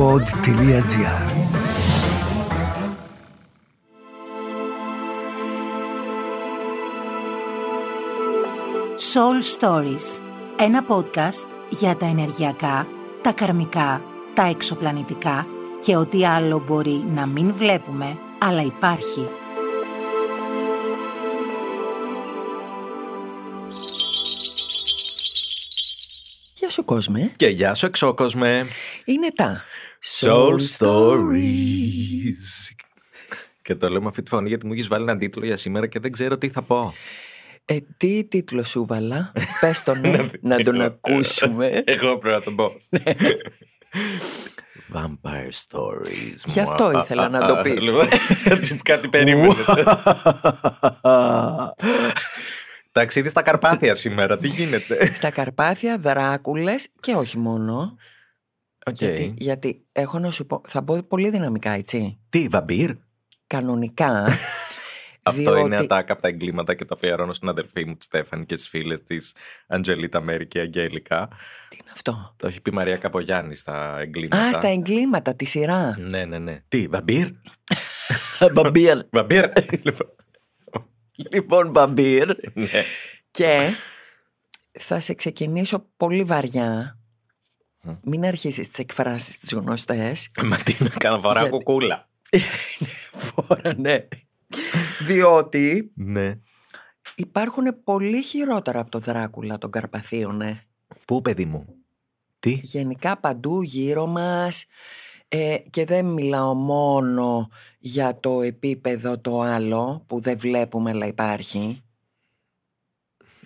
pod.gr Soul Stories Ένα podcast για τα ενεργειακά, τα καρμικά, τα εξωπλανητικά και ό,τι άλλο μπορεί να μην βλέπουμε, αλλά υπάρχει. Γεια σου κόσμε. Και γεια σου εξώκοσμε. Είναι τα Soul Stories. Και το λέω με αυτή τη φωνή γιατί μου έχεις βάλει έναν τίτλο για σήμερα και δεν ξέρω τι θα πω. Ε, τι τίτλο σου βάλα, πες το ναι, να τον ακούσουμε. Εγώ πρέπει να τον πω. Vampire Stories. Γι' αυτό ήθελα να το πεις. Λοιπόν, έτσι κάτι περίμενες. Ταξίδι στα Καρπάθια σήμερα, τι γίνεται; Στα Καρπάθια, Δράκουλες και όχι μόνο. Οκ. Γιατί, γιατί έχω να σου πω, θα πω πολύ δυναμικά έτσι. Τι, βαμπύρ; Κανονικά. Αυτό διότι- είναι ατάκα από τα εγκλήματα και το αφιερώνω στην αδερφή μου τη Στέφανη και στις φίλες της Αντζελίτα Μέρη και Αγγέλικα. Τι είναι αυτό; Το έχει πει η Μαρία Καπογιάννη στα εγκλήματα. Α, στα εγκλήματα, τη σειρά. Ναι, ναι, ναι. Τι, βαμπύρ; Μπαμπίρ. Βαμπύρ. Λοιπόν, λοιπόν, μπαμπίρ. ναι. Και θα σε ξεκινήσω πολύ βαριά. Μην αρχίσεις τις εκφράσεις τις γνωστές. Μα τι να κάνω, φοράω Γιατί- κουκούλα. Φόρα, ναι. Διότι Ναι. υπάρχουν πολύ χειρότερα από το Δράκουλα των Καρπαθίων, ναι. Πού, παιδί μου; Τι; Γενικά παντού γύρω μας ε, και δεν μιλάω μόνο για το επίπεδο το άλλο που δεν βλέπουμε αλλά υπάρχει.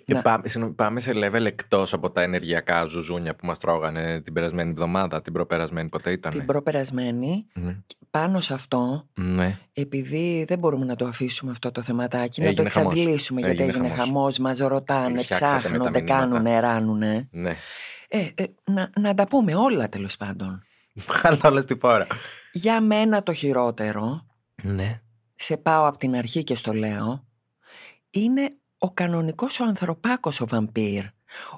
Και Να- πάμε, συγγνώμη, πάμε σε level εκτός από τα ενεργειακά ζουζούνια που μας τρώγανε την περασμένη εβδομάδα, την προπερασμένη, ποτέ ήταν. Την προπερασμένη, Ναι. πάνω σε αυτό, ναι. επειδή δεν μπορούμε να το αφήσουμε αυτό το θεματάκι, να το Έγινε χαμός. εξαντλήσουμε γιατί Έγινε έγινε χαμός. χαμός, μας ρωτάνε, Έχεις φτιάξατε με τα ψάχνονται, μηνύματα. κάνουνε, ράνουνε. Ναι. Ε, ε, να, να τα πούμε όλα τέλος πάντων. Χάλα όλα στη φόρα. Για μένα το χειρότερο, Ναι. σε πάω από την αρχή και στο λέω, είναι ο κανονικός ο ανθρωπάκος ο βαμπύρ.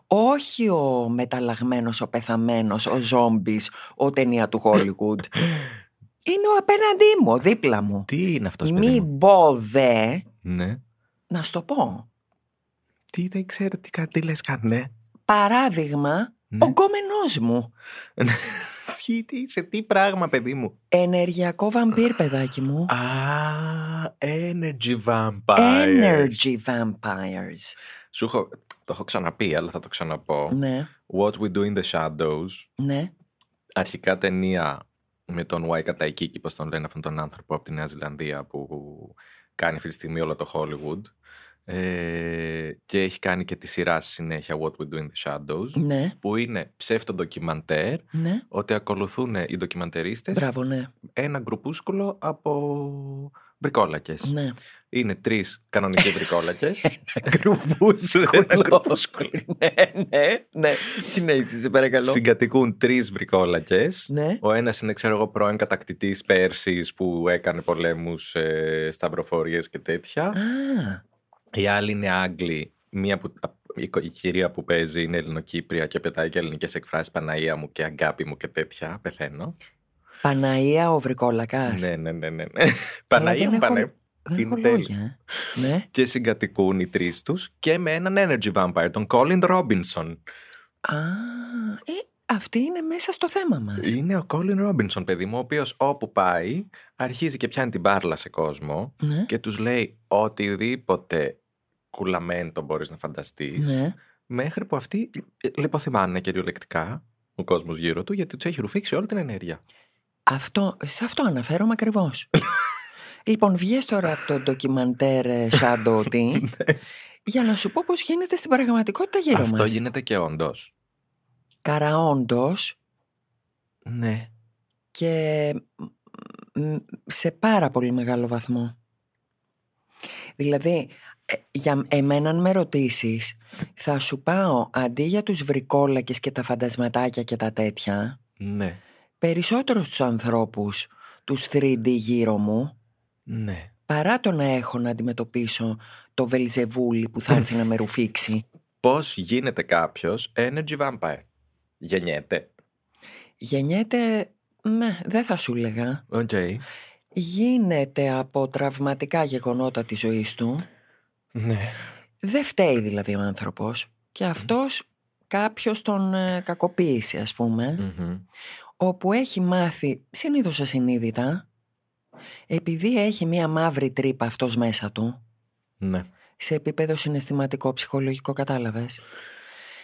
Όχι ο μεταλλαγμένος, ο πεθαμένος, ο ζόμπις, ο ταινία του Hollywood. είναι ο απέναντί μου, ο δίπλα μου. Τι είναι αυτός, παιδί Μη μου; μπω δε, Ναι. να σου το πω. Τι δεν ξέρω τι, κα- τι λες κανέ. Παράδειγμα, Ναι. ο γκόμενός μου. τι, τι, σε τι πράγμα, παιδί μου. Ενεργειακό βαμπύρ, παιδάκι μου. Α, energy vampire. Energy vampires. Σου έχω, το έχω ξαναπεί, αλλά θα το ξαναπώ. Ναι, What we do in the shadows. ναι. Αρχικά ταινία με τον Waika Taikiki, πώς τον λένε αυτόν τον άνθρωπο από τη Νέα Ζηλανδία που κάνει αυτή τη στιγμή όλο το Hollywood. Ε, και έχει κάνει και τη σειρά στη συνέχεια What We Do in the Shadows Ναι, που είναι ψεύτο ντοκιμαντέρ ναι. ότι ακολουθούν οι ντοκιμαντερίστες Μπράβο, ναι. ένα γκρουπούσκουλο από βρικόλακες. ναι. Είναι τρεις κανονικοί βρικόλακες. Γκρουμπούσκουλο. Ένα γκρουπούσκουλο. ναι, ναι, ναι. Συνέχισε, σε παρακαλώ. Συγκατοικούν τρεις βρικόλακες. Ναι. Ο ένας είναι, ξέρω εγώ, πρώην κατακτητής Πέρσης που έκανε πολέμους ε, σταυροφορίες και τέτοια. Α, Η άλλη είναι Άγγλοι. Μία που, η, η κυρία που παίζει είναι Ελληνοκύπρια και πετάει και ελληνικές εκφράσεις Παναία μου και αγάπη μου και τέτοια. Πεθαίνω. Παναία ο Βρικόλακας. Ναι, ναι, ναι, ναι. ναι. Αλλά Παναία δεν μου, έχω- Παναία. Δεν έχω Είναι τέλειο. λόγια. ε. Ναι. Και συγκατοικούν οι τρεις τους και με έναν energy vampire, τον Colin Robinson. Α, ε, αυτή είναι μέσα στο θέμα μας. Είναι ο Colin Robinson, παιδί μου, ο οποίος όπου πάει αρχίζει και πιάνει την μπάρλα σε κόσμο Ναι. και τους λέει οτιδήποτε κουλαμέντο μπορείς να φανταστείς Ναι. μέχρι που αυτοί λιποθυμάνε κυριολεκτικά ο κόσμος γύρω του γιατί τους έχει ρουφήξει όλη την ενέργεια. Αυτό, σε αυτό αναφέρομαι ακριβώς. λοιπόν, βγες τώρα από το ντοκιμαντέρ ε, Shadow τι, για να σου πω πώς γίνεται στην πραγματικότητα γύρω Ναι. Αυτό μας. γίνεται και όντως. Καραόντος Ναι. και μ, σε πάρα πολύ μεγάλο βαθμό. Δηλαδή, ε, για εμένα αν με ρωτήσεις, θα σου πάω αντί για τους βρικόλακες και τα φαντασματάκια και τα τέτοια, Ναι. περισσότερο στους ανθρώπους, τους 3D γύρω μου, Ναι. παρά το να έχω να αντιμετωπίσω το βελζεβούλι που θα έρθει να με ρουφήξει. Πώς γίνεται κάποιος energy vampire; Γεννιέται. Γεννιέται Ναι, δεν θα σου λέγα. Οκ. Γίνεται από τραυματικά γεγονότα της ζωής του. Ναι. Δεν φταίει δηλαδή ο άνθρωπος. Και αυτός κάποιος τον ε, κακοποίησε ας πούμε. Μμμ. όπου έχει μάθει συνήθως ασυνείδητα επειδή έχει μία μαύρη τρύπα αυτός μέσα του Ναι. σε επίπεδο συναισθηματικό, ψυχολογικό, κατάλαβες.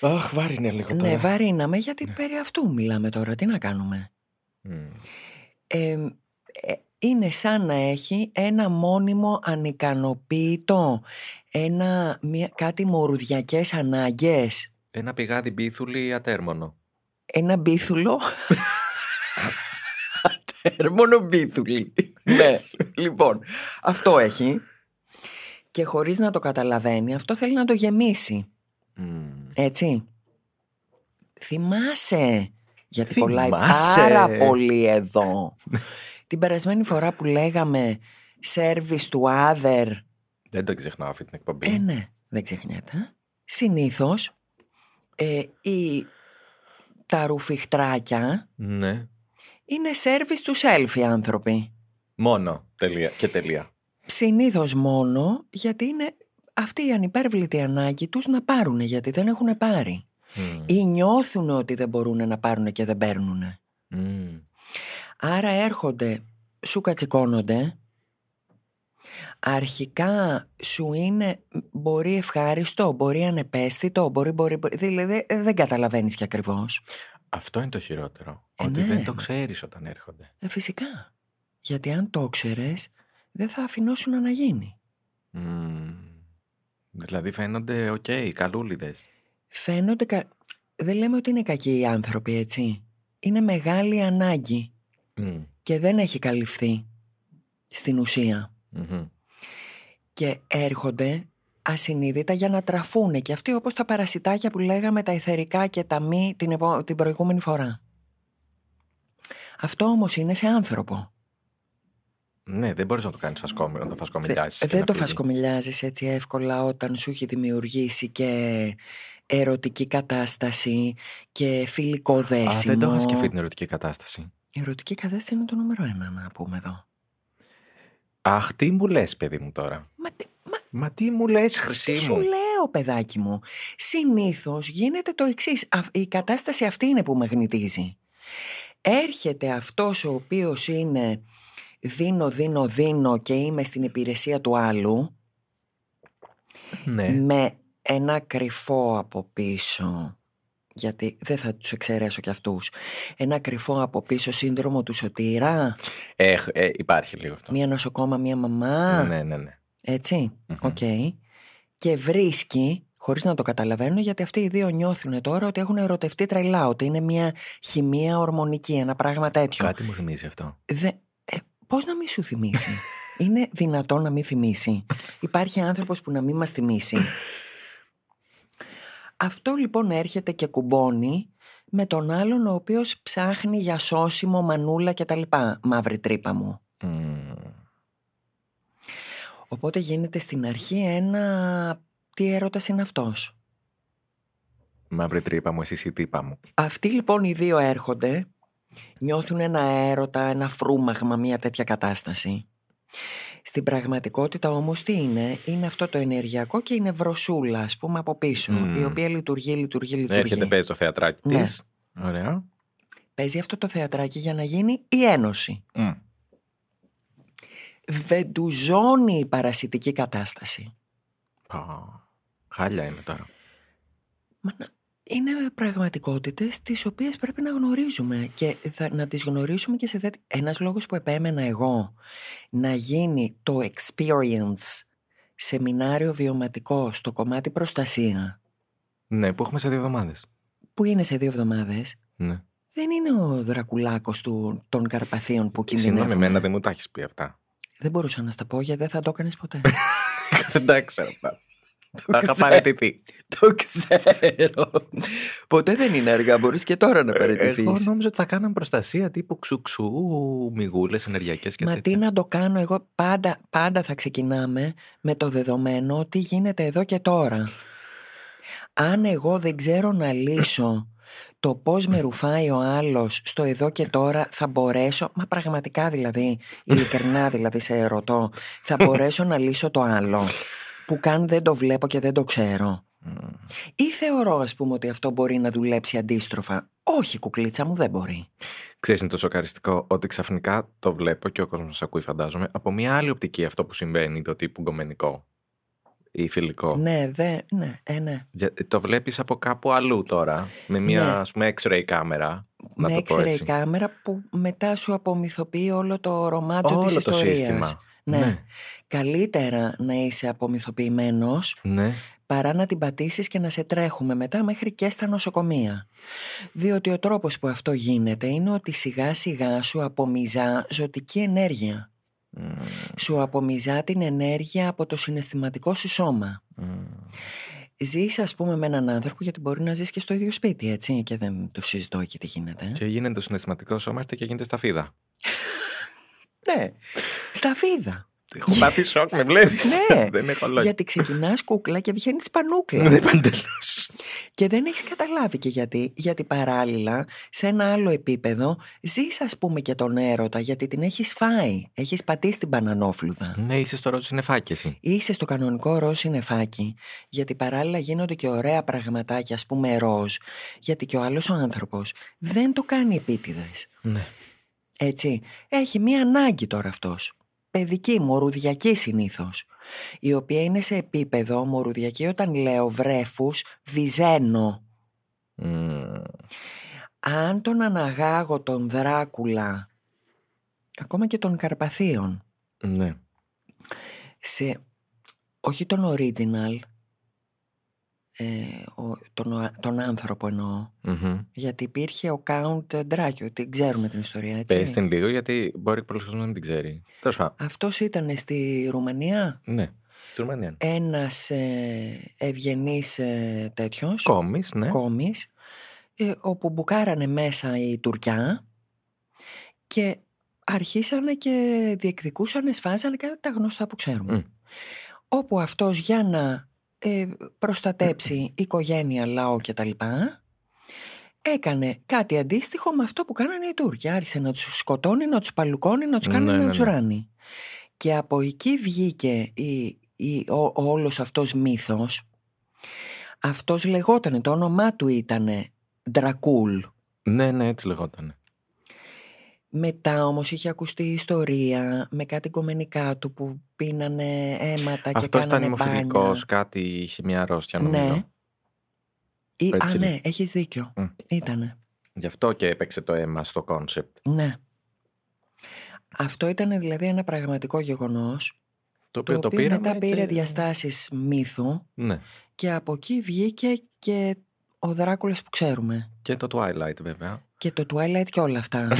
Αχ, βάρη είναι λίγο τώρα. Ναι, βαρύναμε γιατί περί αυτού μιλάμε τώρα. Τι να κάνουμε. Μμ. Ε, ε, είναι σαν να έχει ένα μόνιμο ανικανοποίητο, ένα, μια, κάτι μορουδιακές ανάγκες, Ένα πηγάδι μπίθουλη ατέρμονο. ένα μπίθουλο. Ατέρμονο μπίθουλι. ναι, λοιπόν, αυτό έχει. Και χωρίς να το καταλαβαίνει, αυτό θέλει να το γεμίσει. Μμ. Έτσι. Θυμάσαι. Γιατί κολλάει Θυμάσαι. πάρα πολύ εδώ. Την περασμένη φορά που λέγαμε service to other. Δεν το ξεχνάω αυτή την εκπομπή. Ε, ναι, δεν ξεχνιέται. Συνήθως ε, η, τα ρουφιχτράκια Ναι. είναι service to self οι άνθρωποι. Μόνο. Τελεία. Και τελεία. Συνήθως μόνο γιατί είναι αυτή η ανυπέρβλητη ανάγκη τους να πάρουν γιατί δεν έχουν πάρει. Μμ. Ή νιώθουν ότι δεν μπορούν να πάρουν και δεν παίρνουν. Μμ. Άρα έρχονται, σου κατσικώνονται, αρχικά σου είναι μπορεί ευχάριστο, μπορεί ανεπαίσθητο, μπορεί, μπορεί, μπορεί δηλαδή ε, δεν καταλαβαίνεις και ακριβώς. Αυτό είναι το χειρότερο. Ε, ότι ναι. δεν το ξέρεις όταν έρχονται. Ε, φυσικά. Γιατί αν το ξέρεις, δεν θα αφήνουν να γίνει. Μμ. Δηλαδή φαίνονται οκ, καλούλιδες. Φαίνονται, κα... δεν λέμε ότι είναι κακοί οι άνθρωποι, έτσι. Είναι μεγάλη ανάγκη Μμ. και δεν έχει καλυφθεί στην ουσία. Μμμ. και έρχονται ασυνείδητα για να τραφούνε και αυτοί όπως τα παρασιτάκια που λέγαμε τα αιθερικά και τα μη την, επο- την προηγούμενη φορά. Αυτό όμως είναι σε άνθρωπο. Ναι, δεν μπορείς να το κάνεις φασκόμι, να το φασκομιλιάσεις. Δε- και δεν να το φύγει. φασκομιλιάζεις έτσι εύκολα όταν σου έχει δημιουργήσει και ερωτική κατάσταση και φιλικό Α, δέσιμο. δεν το είχα σκεφτεί την ερωτική κατάσταση. Η ερωτική κατάσταση είναι το νούμερο ένα να πούμε εδώ. Αχ, τι μου λες, παιδί μου τώρα; Μα, τι- μα Μα τι μου λες, χρυσή Τι σου μου. λέω, παιδάκι μου; Συνήθως γίνεται το εξής. Α- Η κατάσταση αυτή είναι που μαγνητίζει. Έρχεται αυτός ο οποίος είναι δίνω, δίνω, δίνω και είμαι στην υπηρεσία του άλλου Ναι. με ένα κρυφό από πίσω γιατί δεν θα τους εξαιρέσω κι αυτούς ένα κρυφό από πίσω σύνδρομο του σωτήρα Ε, ε, υπάρχει λίγο αυτό. μία νοσοκόμα, μία μαμά Ναι, ναι, ναι. Έτσι, Μμμ. οκ. Και βρίσκει, χωρίς να το καταλαβαίνουν, γιατί αυτοί οι δύο νιώθουν τώρα ότι έχουν ερωτευτεί τρελά, ότι είναι μια χημεία ορμονική, ένα πράγμα τέτοιο. Κάτι μου θυμίζει αυτό. Δε, ε, πώς να μην σου θυμίσει; είναι δυνατόν να μην θυμίσει; Υπάρχει άνθρωπος που να μην μας θυμίσει; Αυτό λοιπόν έρχεται και κουμπώνει με τον άλλον ο οποίος ψάχνει για σώσιμο, μανούλα κτλ. Μαύρη τρύπα μου. Μμμ. Οπότε γίνεται στην αρχή ένα... Τι έρωτας είναι αυτός; Μαύρη τρύπα μου, εσύ η τύπα μου. Αυτοί λοιπόν οι δύο έρχονται, νιώθουν ένα έρωτα, ένα φρούμαγμα, μια τέτοια κατάσταση. Στην πραγματικότητα όμως τι είναι, είναι αυτό το ενεργειακό και η νευροσούλα ας πούμε από πίσω, Μμμ. η οποία λειτουργεί, λειτουργεί, λειτουργεί. Έρχεται, παίζει το θεατράκι Ναι. της. Ωραία. Παίζει αυτό το θεατράκι για να γίνει η ένωση. Μμ. Βεντουζώνει η παρασιτική κατάσταση. Πα. Χάλια είμαι τώρα. Μα να- είναι πραγματικότητες τις οποίες πρέπει να γνωρίζουμε και θα, να τις γνωρίσουμε και σε τέτοια... Ένας λόγος που επέμενα εγώ να γίνει το experience σεμινάριο βιωματικό στο κομμάτι προστασία Ναι, που έχουμε σε δύο εβδομάδες. που είναι σε δύο εβδομάδες Ναι. δεν είναι ο Δρακουλάκος του, των Καρπαθίων που Συγγνώμη, κινδυνεύουν. εμένα δεν μου τα έχεις πει αυτά. Δεν μπορούσα να στα πω γιατί δεν θα το έκανες ποτέ. δεν τα ήξερα αυτά. Τα είχα ξέρω. παραιτηθεί. το ξέρω. ποτέ δεν είναι αργά, μπορείς και τώρα να παραιτηθείς. Ε, Εγώ νόμιζα ότι θα κάναμε προστασία τύπου ξουξού, μυγούλες ενεργειακές και Μα τέτοια. τι να το κάνω εγώ πάντα, πάντα θα ξεκινάμε με το δεδομένο τι γίνεται εδώ και τώρα. Αν εγώ δεν ξέρω να λύσω το πώς με ρουφάει ο άλλος στο εδώ και τώρα θα μπορέσω, μα πραγματικά δηλαδή, ειλικρινά δηλαδή σε ερωτώ, θα μπορέσω να λύσω το άλλο που καν δεν το βλέπω και δεν το ξέρω. Ή θεωρώ ας πούμε ότι αυτό μπορεί να δουλέψει αντίστροφα. Όχι κουκλίτσα μου δεν μπορεί. Ξέρεις είναι το σοκαριστικό ότι ξαφνικά το βλέπω και ο κόσμος ακούει φαντάζομαι από μια άλλη οπτική αυτό που συμβαίνει το τύπου γκομενικό ή φιλικό. Ναι, δε, ναι, ε, ναι. Για- Το βλέπεις από κάπου αλλού τώρα με μια Ναι. ας πούμε x-ray κάμερα. Να με το πω έξερε η έτσι. κάμερα που μετά σου απομυθοποιεί όλο το ρομάτζο της Όλο το ιστορίας. σύστημα. Ναι. Ναι. Καλύτερα να είσαι απομυθοποιημένος Ναι. παρά να την πατήσεις και να σε τρέχουμε μετά μέχρι και στα νοσοκομεία. Διότι ο τρόπος που αυτό γίνεται είναι ότι σιγά σιγά σου απομυζά ζωτική ενέργεια. Μμμ, Σου απομυζά την ενέργεια από το συναισθηματικό σου σώμα. μμμ. Ζεις ας πούμε με έναν άνθρωπο γιατί μπορεί να ζεις και στο ίδιο σπίτι έτσι και δεν το συζητώ εκεί τι γίνεται. Και γίνεται το συναισθηματικό σώμα έρχεται και γίνεται σταφίδα. Ναι, στα φίδα. Έχω πάθει σοκ, με βλέπεις. Ναι, Δεν έχω λόγια. γιατί ξεκινάς κούκλα και βγαίνεις πανούκλα. Ναι, παντελώς. Και δεν έχεις καταλάβει και γιατί. Γιατί παράλληλα, σε ένα άλλο επίπεδο, ζεις ας πούμε και τον έρωτα γιατί την έχεις φάει. Έχεις πατήσει την μπανανόφλουδα. Ναι, είσαι στο ροζ συννεφάκι εσύ. Είσαι στο κανονικό ροζ συννεφάκι, γιατί παράλληλα γίνονται και ωραία πραγματάκια, ας πούμε ροζ, γιατί και ο άλλος ο άνθρωπος δεν το κάνει επίτηδες. Ναι. Έτσι, έχει μία ανάγκη τώρα αυτός. Παιδική, μορουδιακή συνήθως. Η οποία είναι σε επίπεδο μορουδιακή όταν λέω βρέφους, βυζένω. Μμμ. Αν τον αναγάγω τον Δράκουλα, ακόμα και των Καρπαθίων, Ναι. σε, όχι τον original, ε, ο- τον, ο- τον άνθρωπο εννοώ, Μμμ. γιατί υπήρχε ο Count Dracula, την ξέρουμε την ιστορία, έτσι. Πες την λίγο γιατί μπορεί πολλοί κόσμος να μην την ξέρει. Τέλος πάντων. Αυτός ήταν στη Ρουμανία, Ναι. Στη Ρουμανία. ένας ε, ευγενής ε, τέτοιος, Κόμις, ναι. κόμις, ε, όπου μπουκάρανε μέσα η Τουρκιά και αρχίσανε και διεκδικούσανε, σφάζανε και τα γνωστά που ξέρουμε. Μμ. Όπου αυτός για να ε, προστατέψει οικογένεια, λαό κτλ. Έκανε κάτι αντίστοιχο με αυτό που κάνανε οι Τούρκοι. Άρχισε να τους σκοτώνει, να τους παλουκώνει, να τους κάνει Ναι, να ναι, τους ναι. ράνει. Και από εκεί βγήκε η, η, ο, ο όλος αυτός μύθος. Αυτός λεγότανε, το όνομά του ήτανε Ντρακούλ. Ναι, ναι, έτσι λεγόταν. Μετά όμως είχε ακουστεί η ιστορία με κάτι κομμενικά του που πίνανε αίματα και Αυτός ήταν κάνανε ημοφιλικός, μπάνια. κάτι είχε μια αρρώστια νομίζω. Ναι. Ή, α, Έτσι ναι, είναι. έχεις δίκιο. Μμ. Ήτανε. Γι' αυτό και έπαιξε το αίμα στο concept. Ναι. Αυτό ήταν δηλαδή ένα πραγματικό γεγονός Το το οποίο το, οποίο πήραμε μετά πήρε και... διαστάσεις μύθου Ναι. και από εκεί βγήκε και ο Δράκουλας που ξέρουμε. Και το Twilight βέβαια. Και το Twilight και όλα αυτά.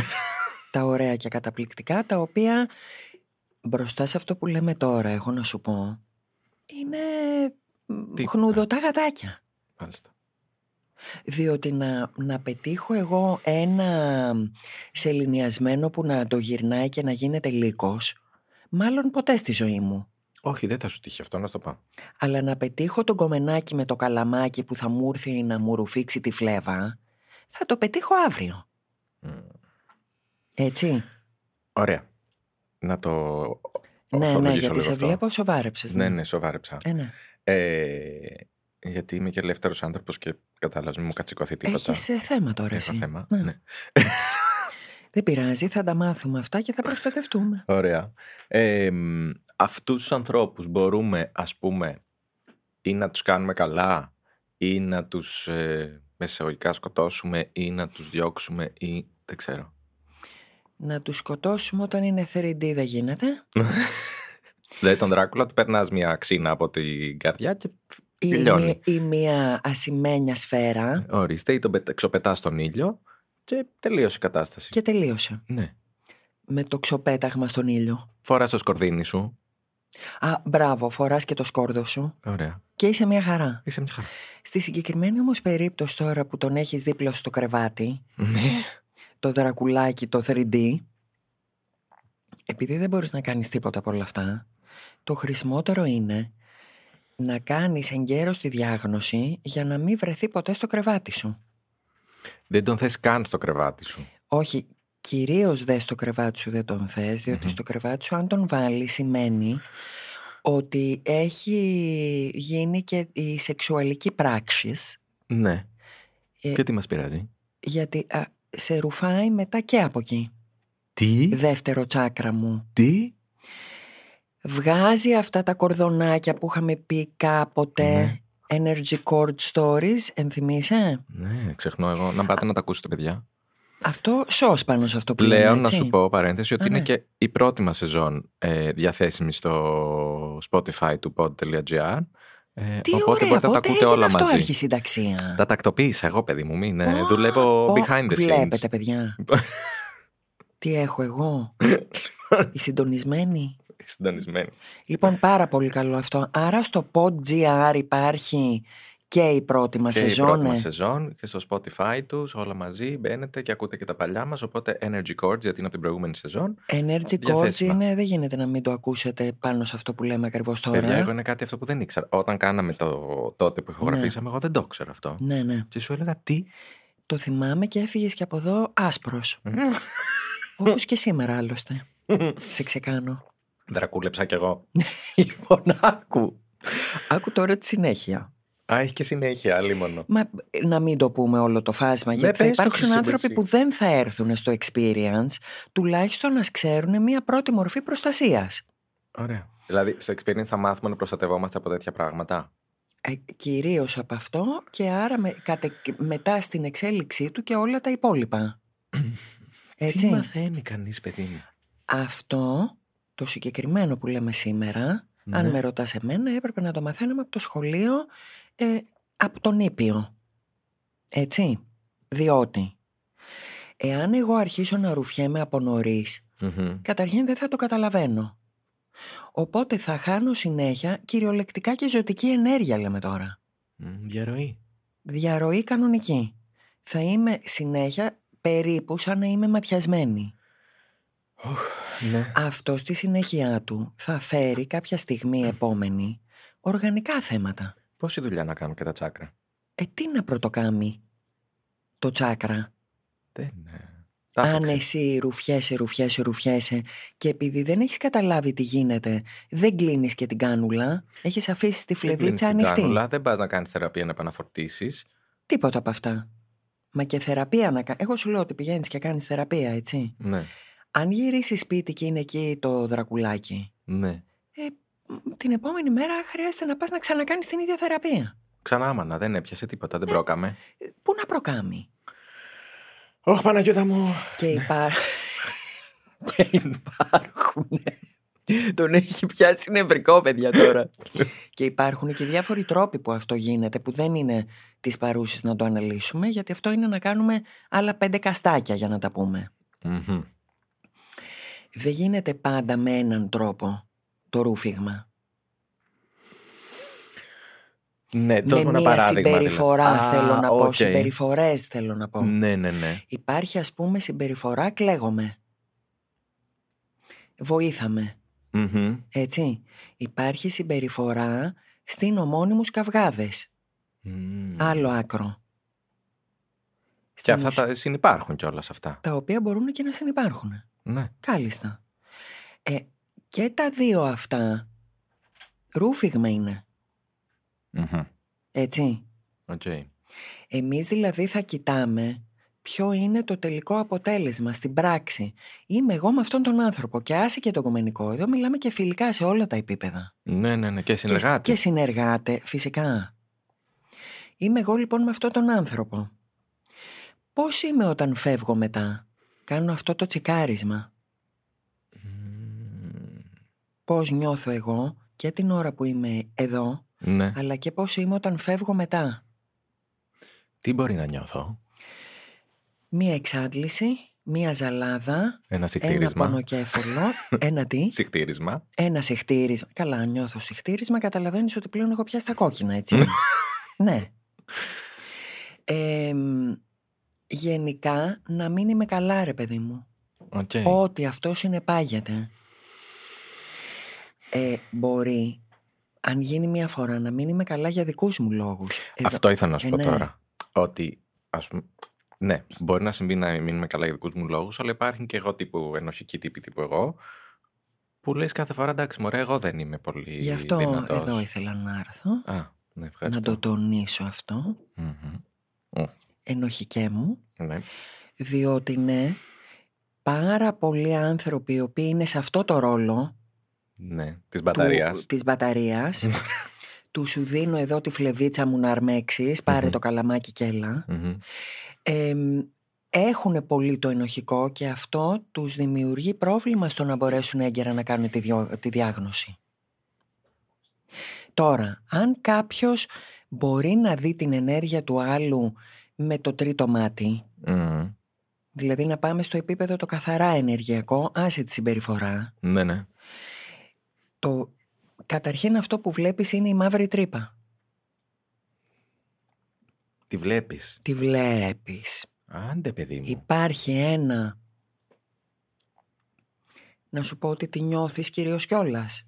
τα ωραία και καταπληκτικά, τα οποία μπροστά σε αυτό που λέμε τώρα, έχω να σου πω, είναι μ, Τι- χνουδωτά γατάκια. Μάλιστα. Διότι να, να πετύχω εγώ ένα σεληνιασμένο που να το γυρνάει και να γίνεται λύκος, μάλλον ποτέ στη ζωή μου. Όχι, δεν θα σου τύχει αυτό, να στο πω. Αλλά να πετύχω τον κομμενάκι με το καλαμάκι που θα μου έρθει να μου ρουφήξει τη φλέβα, θα το πετύχω αύριο. Μμ. Έτσι. Ωραία. Να το Ναι, ναι, ορθολογήσω γιατί λίγο σε αυτό. βλέπω σοβάρεψες. Ναι, ναι, σοβάρεψα. Ε, ναι. Ε, γιατί είμαι και ελεύθερος άνθρωπος και κατάλαβες, μην μου κατσικωθεί τίποτα. Έχεις ε, θέμα τώρα Έχω εσύ. θέμα. Ναι. Ναι. Δεν πειράζει, θα τα μάθουμε αυτά και θα προστατευτούμε. Ωραία. Ε, μ, αυτούς τους ανθρώπους μπορούμε, ας πούμε, ή να τους κάνουμε καλά, ή να τους ε, μεσαγωγικά σκοτώσουμε, ή να τους διώξουμε, ή δεν ξέρω. Να τους σκοτώσουμε όταν είναι 3D δεν γίνεται. Δηλαδή τον Δράκουλα του περνάς μια ξύνα από την καρδιά και Ή, τελειώνει. μη- ή μια ασημένια σφαίρα Ορίστε, ή τον πετα- ξοπετάς στον ήλιο και τελείωσε η κατάσταση. και τελείωσε. Ναι. Με το ξοπέταγμα στον ήλιο. Φοράς το σκορδίνι σου. Α, μπράβο, φοράς και το σκόρδο σου Ωραία. και είσαι μια χαρά. Είσαι μια χαρά. Στη συγκεκριμένη όμως περίπτωση τώρα που τον έχεις δίπλα σου στο κρεβάτι, Ναι. Το δρακουλάκι, το 3D, επειδή δεν μπορείς να κάνεις τίποτα από όλα αυτά, το χρησιμότερο είναι να κάνεις εγκαίρως τη διάγνωση για να μην βρεθεί ποτέ στο κρεβάτι σου. Δεν τον θες καν στο κρεβάτι σου. Όχι, κυρίως δε στο κρεβάτι σου δεν τον θες, διότι στο κρεβάτι σου αν τον βάλεις σημαίνει ότι έχει γίνει και η σεξουαλική πράξη. Ναι. Ε, Και τι μας πειράζει; γιατί α, σε ρουφάει μετά και από εκεί. Τι, Δεύτερο τσάκρα μου. τι; Βγάζει αυτά τα κορδονάκια που είχαμε πει κάποτε. Ναι. Energy Cord Stories, ενθυμίσαι; Ναι, ξεχνώ εγώ. Να πάτε να τα ακούσετε, παιδιά. Αυτό σως πάνω σε αυτό που λέμε, Πλέον, να έτσι. σου πω παρένθεση, ότι Α, είναι ναι. και η πρώτη μας σεζόν ε, διαθέσιμη στο Spotify του pod.gr. Ε, Τι οπότε ωραία, μπορείτε να τα πότε ακούτε έγινε όλα αυτό μαζί. αρχισυνταξία. Τα τακτοποίησα εγώ, παιδί μου. Μην, ε, Πω, δουλεύω πω, behind the scenes. Βλέπετε, παιδιά. Τι έχω εγώ; Η συντονισμένη; Συντονισμένη. Λοιπόν, πάρα πολύ καλό αυτό. Άρα στο PodGR υπάρχει και η πρώτη μας Και η σεζόν. πρώτη ε. μας σεζόν και στο Spotify τους όλα μαζί μπαίνετε και ακούτε και τα παλιά μας οπότε Energy Chords γιατί είναι από την προηγούμενη σεζόν Energy Cords Διαθέσιμα. είναι, δεν γίνεται να μην το ακούσετε πάνω σε αυτό που λέμε ακριβώς τώρα. Παιδιά, εγώ είναι κάτι αυτό που δεν ήξερα. Όταν κάναμε το τότε που ηχογραφήσαμε, εγώ δεν το ήξερα αυτό. Ναι, ναι. Και σου έλεγα τι; Το θυμάμαι και έφυγες και από εδώ άσπρος. Όπως και σήμερα άλλωστε. σε ξεκάνω. Δρακούλεψα κι εγώ. λοιπόν, άκου. Άκου τώρα τη συνέχεια. Α, έχει και συνέχεια, άλλη μόνο. Μα να μην το πούμε όλο το φάσμα, Ναι, γιατί θα πες το, υπάρξουν Χρυσή, άνθρωποι εσύ. που δεν θα έρθουν στο experience, τουλάχιστον να ξέρουν μια πρώτη μορφή προστασίας. Ωραία. Δηλαδή, στο experience θα μάθουμε να προστατευόμαστε από τέτοια πράγματα; Ε, κυρίως από αυτό και άρα με, κατε- μετά στην εξέλιξή του και όλα τα υπόλοιπα. Έτσι. Τι μαθαίνει κανείς, παιδί μου; Αυτό το συγκεκριμένο που λέμε σήμερα, αν Ναι. με ρωτάς εμένα, έπρεπε να το μαθαίνουμε από το σχολείο, ε, από τον Ήπιο. Έτσι. Διότι, εάν εγώ αρχίσω να ρουφιέμαι από νωρίς, Μμμ. καταρχήν δεν θα το καταλαβαίνω. Οπότε θα χάνω συνέχεια κυριολεκτικά και ζωτική ενέργεια, λέμε τώρα. Μμ, Διαρροή. Διαρροή κανονική. Θα είμαι συνέχεια περίπου σαν να είμαι ματιασμένη. Ναι. Αυτό στη συνέχεια του θα φέρει κάποια στιγμή επόμενη οργανικά θέματα. Πόση δουλειά να κάνουν και τα τσάκρα; Ε, τι να πρωτοκάμει το τσάκρα; Δεν είναι. Τα Αν έπαιξε. εσύ ρουφιέσαι, ρουφιέσαι, ρουφιέσαι και επειδή δεν έχεις καταλάβει τι γίνεται, δεν κλείνεις και την κάνουλα, έχεις αφήσει τη Δεν κλείνεις φλεβίτσα την ανοιχτή. κάνουλα, δεν πας να κάνεις θεραπεία να επαναφορτήσεις. Τίποτα από αυτά. Μα και θεραπεία να κάνει. Εγώ σου λέω ότι πηγαίνεις και κάνεις θεραπεία, έτσι. Ναι. Αν γυρίσεις σπίτι και είναι εκεί το δρακουλάκι, Ναι. Ε, μ, την επόμενη μέρα χρειάζεται να πας να ξανακάνεις την ίδια θεραπεία. Ξανά άμανα, δεν έπιασε τίποτα, δεν πρόκαμε. Ε, Πού να προκάμει; Όχι, Παναγιώτα μου. Και, υπά... και υπάρχουν. Τον έχει πιάσει νευρικό, παιδιά τώρα. και υπάρχουν και διάφοροι τρόποι που αυτό γίνεται, που δεν είναι τις παρούσεις να το αναλύσουμε, γιατί αυτό είναι να κάνουμε άλλα πέντε καστάκια για να τα πούμε. Μμμ. Δεν γίνεται πάντα με έναν τρόπο το ρούφηγμα. Ναι, δώσ' μου με ένα μία παράδειγμα. συμπεριφορά δηλαδή. θέλω Α, να πω, οκ. συμπεριφορές θέλω να πω. Ναι, ναι, ναι. Υπάρχει ας πούμε συμπεριφορά κλαίγομαι. Βοήθα με, Μμμ. έτσι. Υπάρχει συμπεριφορά στην ομώνυμους καυγάδες. Μμμ. Άλλο άκρο. Και Στην αυτά ουσ- τα συνυπάρχουν κιόλας αυτά. τα οποία μπορούν και να συνυπάρχουν. Ναι. Κάλλιστα. Ε, και τα δύο αυτά ρούφηγμα είναι, Μμμ. έτσι. Οκ. Εμείς δηλαδή θα κοιτάμε ποιο είναι το τελικό αποτέλεσμα στην πράξη. Είμαι εγώ με αυτόν τον άνθρωπο και άσε και το γκομενικό. Εδώ μιλάμε και φιλικά σε όλα τα επίπεδα. Ναι, ναι, ναι. Και συνεργάτη. Και, και συνεργάτες, φυσικά. Είμαι εγώ λοιπόν με αυτόν τον άνθρωπο. Πώς είμαι όταν φεύγω μετά; Κάνω αυτό το τσικάρισμα. Μμμ. Πώς νιώθω εγώ και την ώρα που είμαι εδώ, Ναι. αλλά και πώς είμαι όταν φεύγω μετά. Τι μπορεί να νιώθω; Μία εξάντληση, μία ζαλάδα, Ένα ένα συχτήρισμα. πονοκέφαλο, ένα τι, Συχτήρισμα. ένα συχτήρισμα. Καλά, αν νιώθω συχτήρισμα, καταλαβαίνεις ότι πλέον έχω πιάσει τα κόκκινα, έτσι. ναι. Ε, μ, γενικά, να μην είμαι καλά, ρε παιδί μου. Οκ. Ότι αυτός συνεπάγεται. Ε, μπορεί, αν γίνει μια φορά, να μην είμαι καλά για δικούς μου λόγους. Εδώ- Αυτό ήθελα να σου Ε, πω ναι. τώρα. Ότι ας πούμε, Ναι, μπορεί να συμβεί να μην είμαι καλά για δικούς μου λόγους, αλλά υπάρχουν και εγώ τύπου ενοχικοί τύποι τύπου εγώ. Που λες κάθε φορά εντάξει, μωρέ, εγώ δεν είμαι πολύ Γι' αυτό δυνατός. εδώ ήθελα να έρθω. Α, ναι, Να ευχαριστώ. το τονίσω αυτό. Μμμ. Ενοχικέ μου. Ναι. Διότι ναι, πάρα πολλοί άνθρωποι οι οποίοι είναι σε αυτό το ρόλο Ναι, της μπαταρίας. του, της μπαταρίας του σου δίνω εδώ τη φλεβίτσα μου να αρμέξεις, πάρε Μμμ. το καλαμάκι και έλα. έχουν πολύ το ενοχικό και αυτό τους δημιουργεί πρόβλημα στο να μπορέσουν έγκαιρα να κάνουν τη, διο- τη διάγνωση. Τώρα, αν κάποιος μπορεί να δει την ενέργεια του άλλου με το τρίτο μάτι, δηλαδή να πάμε στο επίπεδο το καθαρά ενεργειακό, άσε τη συμπεριφορά, Ναι, ναι. Το, καταρχήν αυτό που βλέπεις είναι η μαύρη τρύπα. Τη βλέπεις. Τη βλέπεις. Άντε, παιδί μου. Υπάρχει ένα... Να σου πω ότι τη νιώθεις κυρίως κιόλας.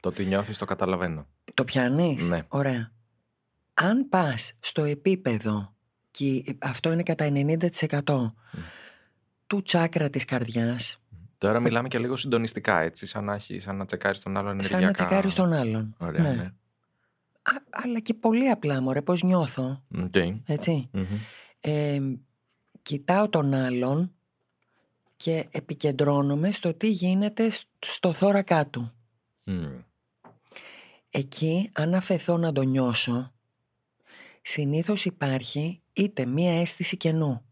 Το ότι νιώθεις το καταλαβαίνω. Το πιάνεις; Ναι. Ωραία. Αν πας στο επίπεδο, και αυτό είναι κατά 90% του τσάκρα της καρδιάς, Τώρα μιλάμε και λίγο συντονιστικά, έτσι, σαν να, έχει, σαν να τσεκάρεις τον άλλον ενεργειακά. σαν να τσεκάρεις τον άλλον. Ωραία, Ναι. ναι. Α, αλλά και πολύ απλά, μωρέ, πώς νιώθω, Οκ. έτσι. Μμμ. Ε, κοιτάω τον άλλον και επικεντρώνομαι στο τι γίνεται σ- στο θώρακά του. Μμ. Εκεί, αν αφαιθώ να το νιώσω, συνήθως υπάρχει είτε μία αίσθηση κενού.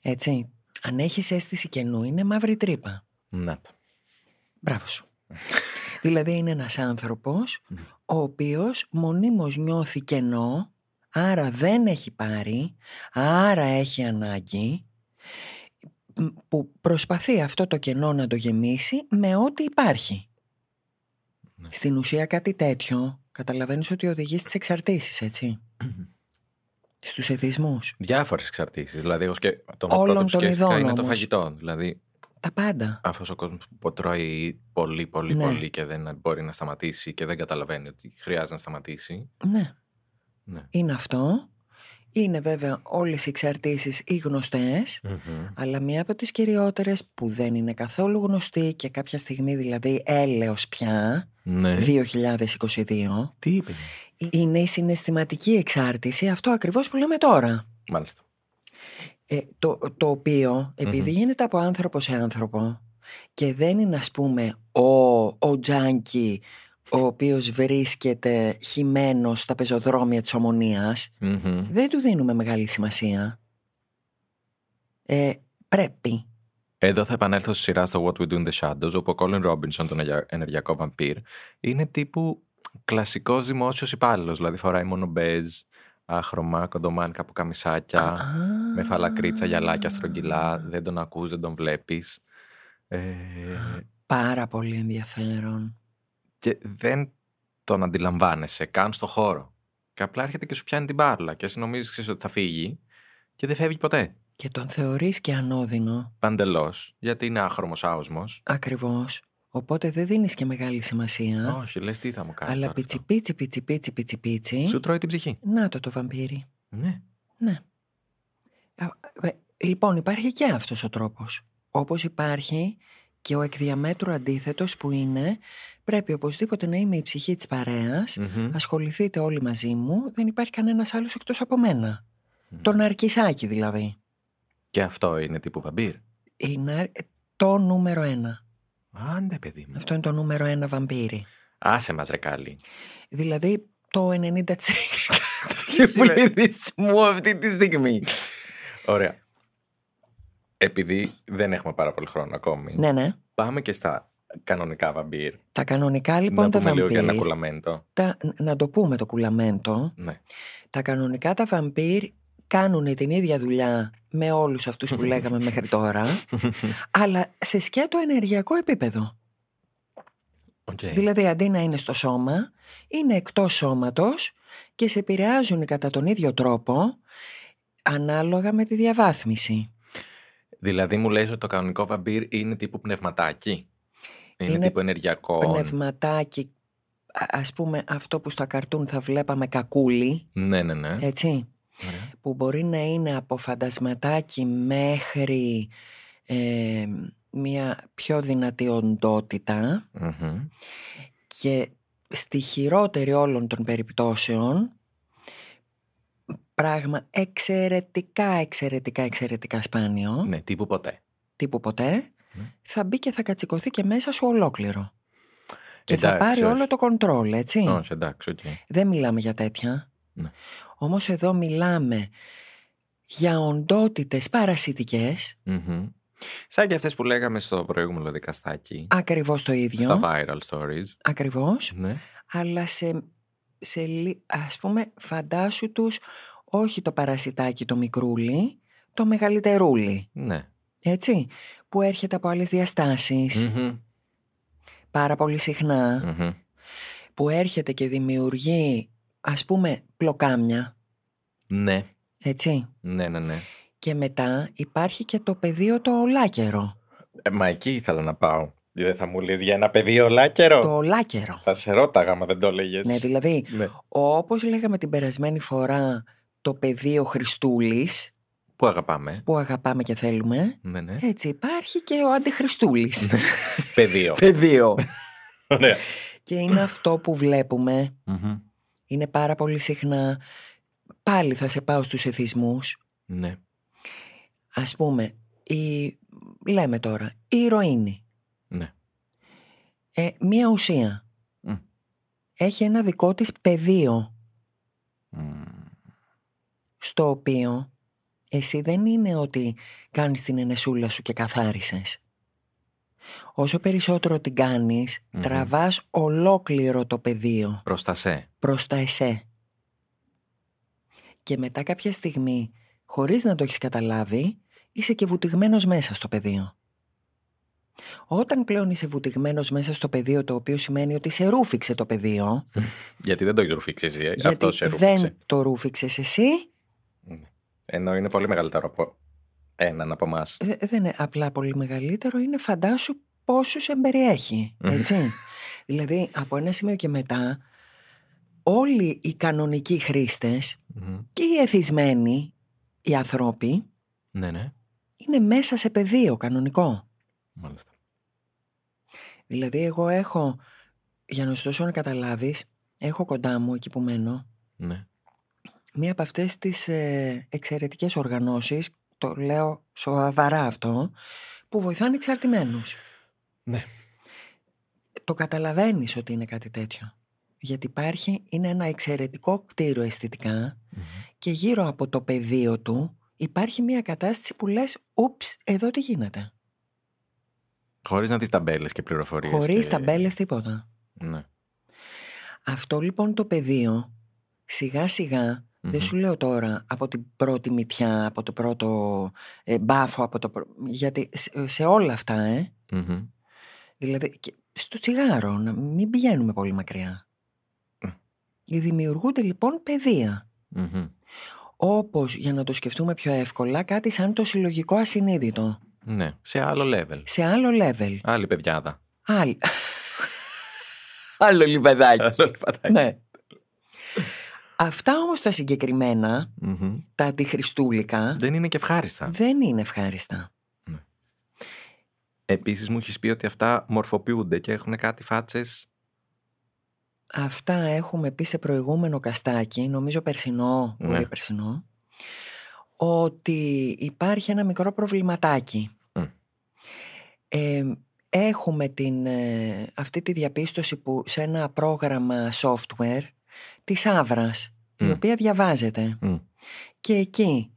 Έτσι, αν έχεις αίσθηση κενού, είναι μαύρη τρύπα. Να το. Μπράβο σου. δηλαδή είναι ένας άνθρωπος ο οποίος μονίμως νιώθει κενό, άρα δεν έχει πάρει, άρα έχει ανάγκη, μ, που προσπαθεί αυτό το κενό να το γεμίσει με ό,τι υπάρχει. Ναι. Στην ουσία κάτι τέτοιο καταλαβαίνεις ότι οδηγεί στις εξαρτήσεις, έτσι. Στους εθισμούς. Διάφορες εξαρτήσεις. Δηλαδή, εγώ σκε... το Όλων πρώτο που των σκέφτηκα ειδών είναι το όμως. φαγητό. Δηλαδή, Τα πάντα. αυτός ο κόσμος που τρώει πολύ, πολύ, Ναι. πολύ και δεν μπορεί να σταματήσει και δεν καταλαβαίνει ότι χρειάζεται να σταματήσει. Ναι. Ναι. Είναι αυτό. Είναι βέβαια όλες οι εξαρτήσεις οι γνωστές, Μμμ. αλλά μία από τις κυριότερες που δεν είναι καθόλου γνωστή και κάποια στιγμή δηλαδή έλεος πια, Ναι. 2022, Τι είπε; είναι η συναισθηματική εξάρτηση, αυτό ακριβώς που λέμε τώρα. Μάλιστα. Ε, το, το οποίο, επειδή Μμμ. γίνεται από άνθρωπο σε άνθρωπο και δεν είναι ας πούμε ο, ο Τζάνκι ο οποίος βρίσκεται χυμένος στα πεζοδρόμια της ομονίας, Μμμ. δεν του δίνουμε μεγάλη σημασία. Ε, πρέπει. Εδώ θα επανέλθω στη σειρά στο What We Do in the Shadows, όπου ο Colin Robinson, τον ενεργεια- ενεργειακό βαμπύρ, είναι τύπου κλασικός δημόσιος υπάλληλος. Δηλαδή φοράει μόνο μπέζ, άχρωμα, κοντομάνικα από καμισάκια, Α. με φαλακρίτσα, γυαλάκια, στρογγυλά. Δεν τον ακούς, δεν τον βλέπεις. Ε, Πάρα πολύ ενδιαφέρον. Και δεν τον αντιλαμβάνεσαι καν στο χώρο. Και απλά έρχεται και σου πιάνει την μπάρλα και εσύ νομίζεις ξέρεις, ότι θα φύγει και δεν φεύγει ποτέ. Και τον θεωρείς και ανώδυνο, Παντελώς, γιατί είναι άχρωμος άοσμος. ακριβώς. Οπότε δεν δίνεις και μεγάλη σημασία. Όχι, λες τι θα μου κάνει αλλά τώρα αυτό. πιτσι πιτσι πιτσι πιτσι πιτσι πιτσι. Σου τρώει την ψυχή. Να το το βαμπύρι. Ναι. Ναι. Α, ε, Λοιπόν, υπάρχει και αυτός ο τρόπος. Όπως υπάρχει και ο εκδιαμέτρου αντίθετος που είναι πρέπει οπωσδήποτε να είμαι η ψυχή της παρέας, Μμμ. ασχοληθείτε όλοι μαζί μου, δεν υπάρχει κανένας άλλος εκτός από μένα. Το ναρκισάκι δηλαδή. Και αυτό είναι τύπου βαμπύρ. Είναι το νούμερο ένα. Άντε, παιδί μου. Αυτό είναι το νούμερο ένα βαμπύρι. Άσε μας ρε καλή. Δηλαδή το 90% Τι του σημαίνει; πληθυσμού αυτή τη στιγμή. Ωραία. Επειδή δεν έχουμε πάρα πολύ χρόνο ακόμη, ναι, ναι. πάμε και στα κανονικά βαμπύρ. Τα κανονικά λοιπόν να τα πούμε λίγο για ένα βαμπύρ, κουλαμέντο. τα, να το πούμε το κουλαμέντο, Ναι. τα κανονικά τα βαμπύρ κάνουν την ίδια δουλειά με όλους αυτούς που λέγαμε μέχρι τώρα, αλλά σε σκέτο ενεργειακό επίπεδο. Οκ. Δηλαδή αντί να είναι στο σώμα, είναι εκτός σώματος και σε επηρεάζουν κατά τον ίδιο τρόπο ανάλογα με τη διαβάθμιση. Δηλαδή μου λες ότι το κανονικό βαμπύρ είναι τύπου πνευματάκι; Είναι, Είναι τύπου ενεργειακό. Πνευματάκι, α- ας πούμε αυτό που στα καρτούν θα βλέπαμε κακούλι, Ναι, ναι, ναι. έτσι. Ωραία. που μπορεί να είναι από φαντασματάκι μέχρι ε, μια πιο δυνατή οντότητα Μμμ. και στη χειρότερη όλων των περιπτώσεων πράγμα εξαιρετικά, εξαιρετικά, εξαιρετικά σπάνιο, Ναι, τύπου ποτέ. τύπου ποτέ, Ναι. Θα μπει και θα κατσικωθεί και μέσα σου ολόκληρο. Και θα Εντάξει, πάρει όχι. όλο το κοντρόλ, έτσι. Όχι, εντάξει, οκ. Δεν μιλάμε για τέτοια. Ναι. Όμως εδώ μιλάμε για οντότητες παρασιτικές, Μμμ. Σαν και αυτές που λέγαμε στο προηγούμενο δικαστάκι. ακριβώς το ίδιο, Στα viral stories. ακριβώς, Ναι. αλλά σε, σε, λι- ας πούμε φαντάσου τους όχι το παρασιτάκι το μικρούλι, το μεγαλυτερούλι, Ναι. έτσι, που έρχεται από άλλες διαστάσεις, Μμμ. πάρα πολύ συχνά, Μμμ. που έρχεται και δημιουργεί ας πούμε πλοκάμια, Ναι. έτσι. Ναι, ναι, ναι. Και μετά υπάρχει και το πεδίο το ολάκερο. Ε, μα εκεί ήθελα να πάω. Δεν θα μου λες για ένα παιδί ολάκερο. Το ολάκερο. Θα σε ρώταγα, μα δεν το έλεγες. Ναι, δηλαδή, Ναι. όπως λέγαμε την περασμένη φορά, το πεδίο Χριστούλης, Πού αγαπάμε. που αγαπάμε και θέλουμε, Ναι, ναι. έτσι υπάρχει και ο Αντιχριστούλης. Πεδίο. πεδίο. Ωραία. και είναι αυτό που βλέπουμε, Μμμ. είναι πάρα πολύ συχνά, πάλι θα σε πάω στους εθισμούς, Ναι. ας πούμε, η, λέμε τώρα, η ηρωίνη, Ναι. ε, μία ουσία, Μμ. έχει ένα δικό της πεδίο, Μμ. στο οποίο εσύ δεν είναι ότι κάνεις την ενεσούλα σου και καθάρισες. Όσο περισσότερο την κάνεις, Μμμ. τραβάς ολόκληρο το πεδίο Προς τα σε. προς τα εσέ. Και μετά κάποια στιγμή, χωρίς να το έχεις καταλάβει, είσαι και βουτυγμένος μέσα στο πεδίο. Όταν πλέον είσαι βουτυγμένος μέσα στο πεδίο, το οποίο σημαίνει ότι σε ρούφηξε το πεδίο, Γιατί δεν το έχεις ρουφήξει εσύ. ε. γιατί Αυτός σε ρούφηξε. δεν το ρούφηξες εσύ, Ενώ είναι πολύ μεγαλύτερο από έναν από εμάς. Ε, δεν είναι απλά πολύ μεγαλύτερο, είναι φαντάσου πόσους εμπεριέχει, έτσι. δηλαδή, από ένα σημείο και μετά, όλοι οι κανονικοί χρήστες και οι εθισμένοι, οι ανθρώποι, Ναι, ναι. είναι μέσα σε πεδίο κανονικό. Μάλιστα. Δηλαδή, εγώ έχω, για να σου δώσω να καταλάβεις, έχω κοντά μου, εκεί που μένω, Ναι. Μία από αυτές τις ε, εξαιρετικές οργανώσεις, το λέω σοβαρά αυτό, που βοηθάνε εξαρτημένους. Ναι. Το καταλαβαίνεις ότι είναι κάτι τέτοιο. Γιατί υπάρχει, είναι ένα εξαιρετικό κτίριο αισθητικά Μμμ. και γύρω από το πεδίο του υπάρχει μια κατάσταση που λες «Ούψ, εδώ τι γίνεται». Χωρίς να δεις ταμπέλες και πληροφορίες. Χωρίς και... ταμπέλες τίποτα. Ναι. Αυτό λοιπόν το πεδίο σιγά σιγά, Μμμ. δεν σου λέω τώρα από την πρώτη μυτιά, από το πρώτο ε, μπάφο, από το, πρω- γιατί σε, σε όλα αυτά, ε, Μμμ. δηλαδή και στο τσιγάρο, να μην πηγαίνουμε πολύ μακριά. Μμ. Δημιουργούνται λοιπόν πεδία. Μμμ. Όπως, για να το σκεφτούμε πιο εύκολα, κάτι σαν το συλλογικό ασυνείδητο. Ναι. Σε άλλο level. Σε άλλο level. Άλλη παιδιάδα. Άλλη. άλλο λιβαδάκι. Άλλο λιβαδάκι. ναι. Αυτά όμως τα συγκεκριμένα, Μμμ. τα αντιχριστούλικα, Δεν είναι και ευχάριστα. δεν είναι ευχάριστα. Επίσης μου έχεις πει ότι αυτά μορφοποιούνται και έχουν κάτι φάτσες. Αυτά έχουμε πει σε προηγούμενο καστάκι, νομίζω περσινό, Ναι. μπορεί περσινό, ότι υπάρχει ένα μικρό προβληματάκι. Μμ. Ε, έχουμε την, ε, αυτή τη διαπίστωση που σε ένα πρόγραμμα software της Άβρας, η Μμ. οποία διαβάζεται. Μμ. Και εκεί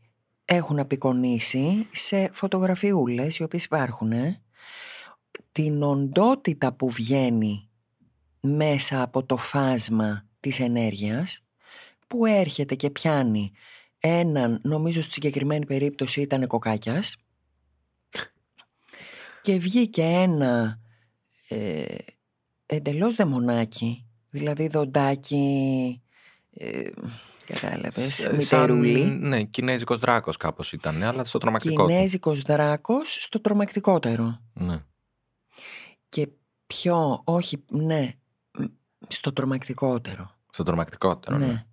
έχουν απεικονίσει σε φωτογραφιούλες οι οποίες υπάρχουν ε, την οντότητα που βγαίνει μέσα από το φάσμα της ενέργειας που έρχεται και πιάνει έναν, νομίζω στη συγκεκριμένη περίπτωση ήταν κοκάκιας και βγήκε ένα ε, εντελώς δαιμονάκι, δηλαδή δοντάκι, ε, κατάλαβες, Σαν- μητερούλι. Ναι, κινέζικος δράκος κάπως ήταν, αλλά στο τρομακτικό του. Κινέζικος δράκος στο τρομακτικότερο. Ναι. Και πιο, όχι, ναι, μ, στο τρομακτικότερο. Στο τρομακτικότερο. ναι. Ναι.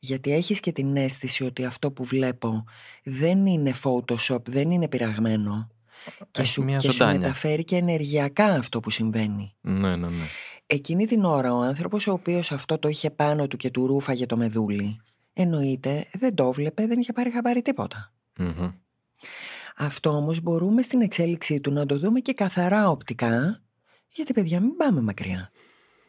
Γιατί έχεις και την αίσθηση ότι αυτό που βλέπω δεν είναι Photoshop, δεν είναι πειραγμένο. Και Έχει σου, μια και σου ζωντάνια. μεταφέρει και ενεργειακά αυτό που συμβαίνει. Ναι, ναι, ναι. Εκείνη την ώρα ο άνθρωπος ο οποίος αυτό το είχε πάνω του και του ρούφαγε το μεδούλι, εννοείται δεν το βλέπε, δεν είχε πάρει χαμπάρι τίποτα. Μμμ. Αυτό όμως μπορούμε στην εξέλιξή του να το δούμε και καθαρά οπτικά, γιατί παιδιά μην πάμε μακριά.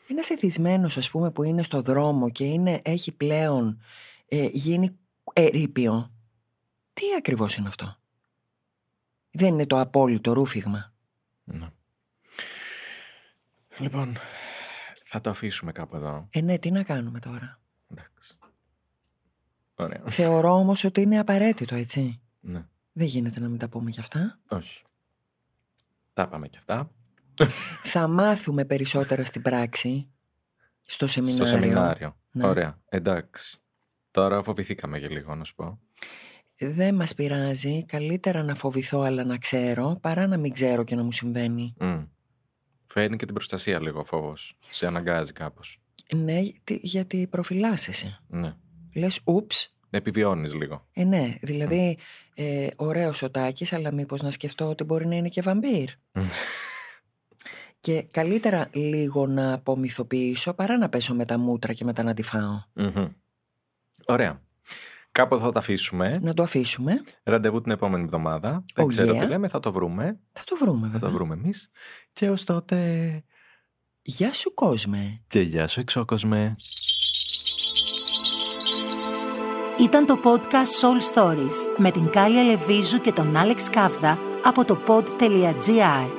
Ένας εθισμένος ας πούμε που είναι στο δρόμο και είναι, έχει πλέον ε, γίνει ερείπιο, τι ακριβώς είναι αυτό; Δεν είναι το απόλυτο ρούφιγμα. Ναι. Λοιπόν, θα το αφήσουμε κάπου εδώ. Ε ναι, τι να κάνουμε τώρα; Εντάξει. Ωραία. Θεωρώ όμως ότι είναι απαραίτητο έτσι. Ναι, Δεν γίνεται να μην τα πούμε κι αυτά. όχι. Τα πάμε και αυτά. Θα μάθουμε περισσότερα στην πράξη, στο σεμινάριο. Στο σεμινάριο. Ναι. Ωραία. Εντάξει. Τώρα φοβηθήκαμε και λίγο, να σου πω. Δεν μας πειράζει, καλύτερα να φοβηθώ αλλά να ξέρω, παρά να μην ξέρω και να μου συμβαίνει. Μμ. Φέρνει και την προστασία λίγο ο φόβος. Σε αναγκάζει κάπως. Ναι, τι- γιατί προφυλάσσεσαι. Ναι. Λες, ούψ, Επιβιώνεις λίγο. ε ναι, δηλαδή ε, ωραίος ο Τάκης, αλλά μήπως να σκεφτώ ότι μπορεί να είναι και βαμπύρ. και καλύτερα λίγο να απομυθοποιήσω παρά να πέσω με τα μούτρα και μετά να τη φάω. Μμμ. Ωραία. Κάπου εδώ θα τα αφήσουμε. Να το αφήσουμε, Ραντεβού την επόμενη εβδομάδα. Δεν Oh, ξέρω yeah. τι λέμε, θα το βρούμε. θα το βρούμε Θα βέβαια. το βρούμε εμείς. Και ως τότε... Γεια σου κόσμε. Και γεια σου εξώκοσμε. Ήταν το podcast Soul Stories με την Κάλια Λεβίζου και τον Άλεξ Κάβδα από το pod.gr.